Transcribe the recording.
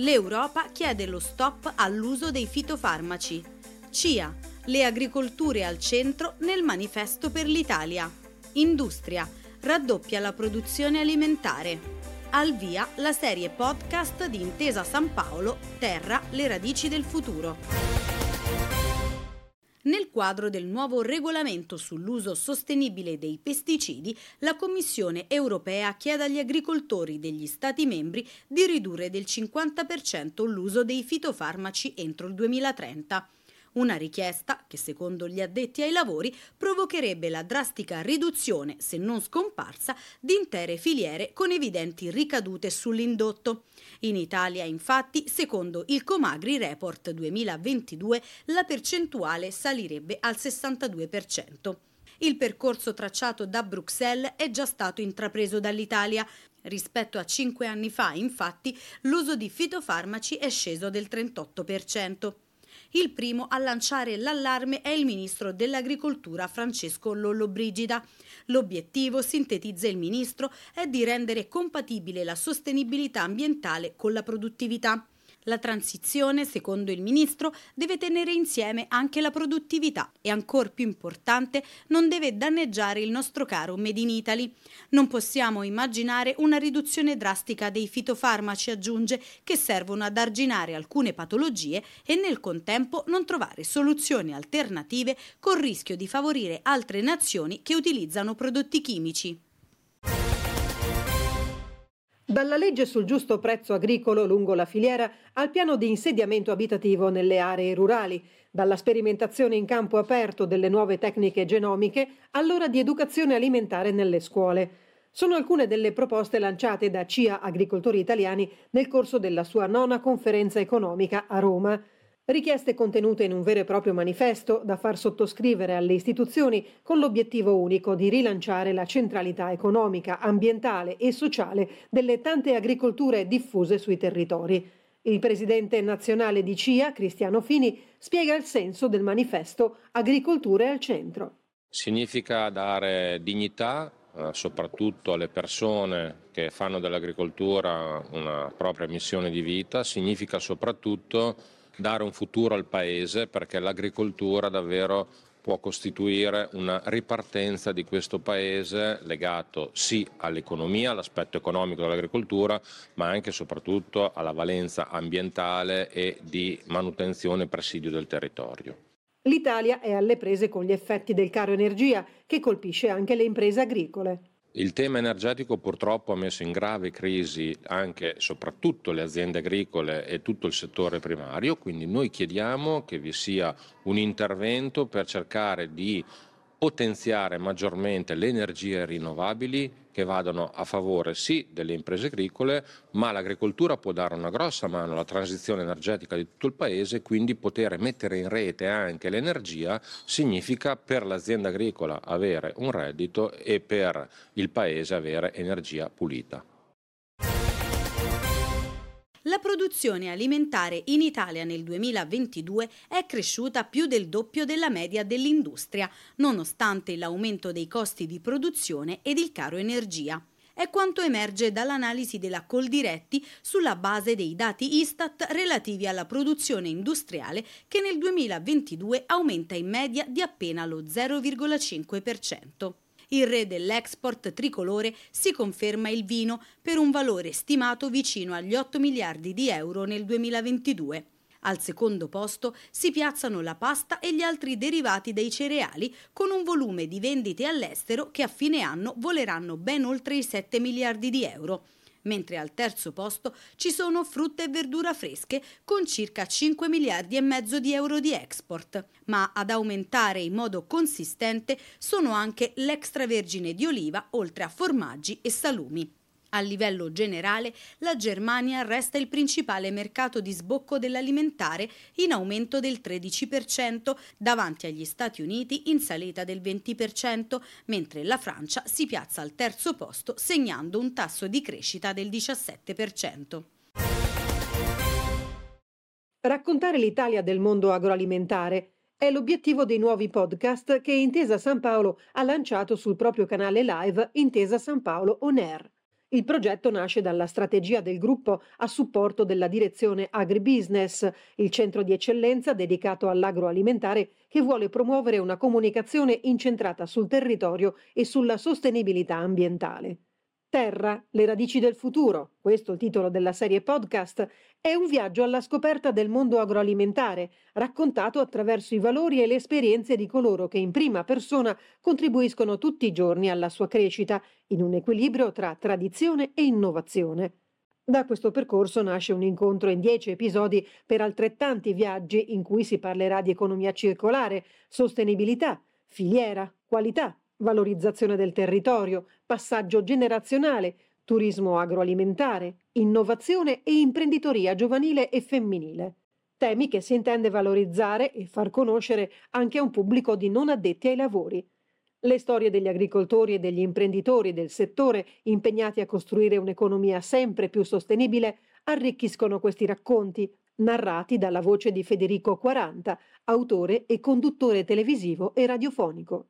l'Europa chiede lo stop all'uso dei fitofarmaci. CIA, le agricolture al centro nel manifesto per l'Italia. Industria, raddoppia la produzione alimentare. Al via la serie podcast di Intesa San Paolo, Terra, le radici del futuro. Nel quadro del nuovo regolamento sull'uso sostenibile dei pesticidi, la Commissione europea chiede agli agricoltori degli Stati membri di ridurre del 50% l'uso dei fitofarmaci entro il 2030. Una richiesta che, secondo gli addetti ai lavori, provocherebbe la drastica riduzione, se non scomparsa, di intere filiere con evidenti ricadute sull'indotto. In Italia, infatti, secondo il Comagri Report 2022, la percentuale salirebbe al 62%. Il percorso tracciato da Bruxelles è già stato intrapreso dall'Italia. Rispetto a cinque anni fa, infatti, l'uso di fitofarmaci è sceso del 38%. Il primo a lanciare l'allarme è il ministro dell'Agricoltura Francesco Lollobrigida. L'obiettivo, sintetizza il ministro, è di rendere compatibile la sostenibilità ambientale con la produttività. La transizione, secondo il ministro, deve tenere insieme anche la produttività e, ancor più importante, non deve danneggiare il nostro caro Made in Italy. Non possiamo immaginare una riduzione drastica dei fitofarmaci, aggiunge, che servono ad arginare alcune patologie e nel contempo non trovare soluzioni alternative col rischio di favorire altre nazioni che utilizzano prodotti chimici. Dalla legge sul giusto prezzo agricolo lungo la filiera al piano di insediamento abitativo nelle aree rurali, dalla sperimentazione in campo aperto delle nuove tecniche genomiche all'ora di educazione alimentare nelle scuole. Sono alcune delle proposte lanciate da CIA Agricoltori Italiani nel corso della sua nona conferenza economica a Roma richieste contenute in un vero e proprio manifesto da far sottoscrivere alle istituzioni con l'obiettivo unico di rilanciare la centralità economica, ambientale e sociale delle tante agricolture diffuse sui territori. Il presidente nazionale di CIA, Cristiano Fini, spiega il senso del manifesto Agricolture al centro. Significa dare dignità eh, soprattutto alle persone che fanno dell'agricoltura una propria missione di vita, significa soprattutto dare un futuro al Paese perché l'agricoltura davvero può costituire una ripartenza di questo Paese legato sì all'economia, all'aspetto economico dell'agricoltura, ma anche e soprattutto alla valenza ambientale e di manutenzione e presidio del territorio. L'Italia è alle prese con gli effetti del caro energia che colpisce anche le imprese agricole. Il tema energetico purtroppo ha messo in grave crisi anche e soprattutto le aziende agricole e tutto il settore primario, quindi noi chiediamo che vi sia un intervento per cercare di potenziare maggiormente le energie rinnovabili che vadano a favore sì delle imprese agricole, ma l'agricoltura può dare una grossa mano alla transizione energetica di tutto il paese, quindi poter mettere in rete anche l'energia significa per l'azienda agricola avere un reddito e per il paese avere energia pulita. La produzione alimentare in Italia nel 2022 è cresciuta più del doppio della media dell'industria, nonostante l'aumento dei costi di produzione ed il caro energia. è quanto emerge dall'analisi della Coldiretti sulla base dei dati Istat relativi alla produzione industriale che nel 2022 aumenta in media di appena lo 0,5%. Il re dell'export tricolore si conferma il vino per un valore stimato vicino agli 8 miliardi di euro nel 2022. Al secondo posto si piazzano la pasta e gli altri derivati dei cereali con un volume di vendite all'estero che a fine anno voleranno ben oltre i 7 miliardi di euro mentre al terzo posto ci sono frutta e verdura fresche con circa 5 miliardi e mezzo di euro di export, ma ad aumentare in modo consistente sono anche l'extravergine di oliva oltre a formaggi e salumi. A livello generale, la Germania resta il principale mercato di sbocco dell'alimentare in aumento del 13%, davanti agli Stati Uniti in salita del 20%, mentre la Francia si piazza al terzo posto segnando un tasso di crescita del 17%. Raccontare l'Italia del mondo agroalimentare è l'obiettivo dei nuovi podcast che Intesa San Paolo ha lanciato sul proprio canale live Intesa San Paolo On Air. Il progetto nasce dalla strategia del gruppo a supporto della direzione Agribusiness, il centro di eccellenza dedicato all'agroalimentare che vuole promuovere una comunicazione incentrata sul territorio e sulla sostenibilità ambientale. Terra, le radici del futuro, questo è il titolo della serie podcast, è un viaggio alla scoperta del mondo agroalimentare, raccontato attraverso i valori e le esperienze di coloro che in prima persona contribuiscono tutti i giorni alla sua crescita, in un equilibrio tra tradizione e innovazione. Da questo percorso nasce un incontro in dieci episodi per altrettanti viaggi in cui si parlerà di economia circolare, sostenibilità, filiera, qualità, valorizzazione del territorio, passaggio generazionale, turismo agroalimentare, innovazione e imprenditoria giovanile e femminile. Temi che si intende valorizzare e far conoscere anche a un pubblico di non addetti ai lavori. Le storie degli agricoltori e degli imprenditori del settore impegnati a costruire un'economia sempre più sostenibile arricchiscono questi racconti, narrati dalla voce di Federico Quaranta, autore e conduttore televisivo e radiofonico.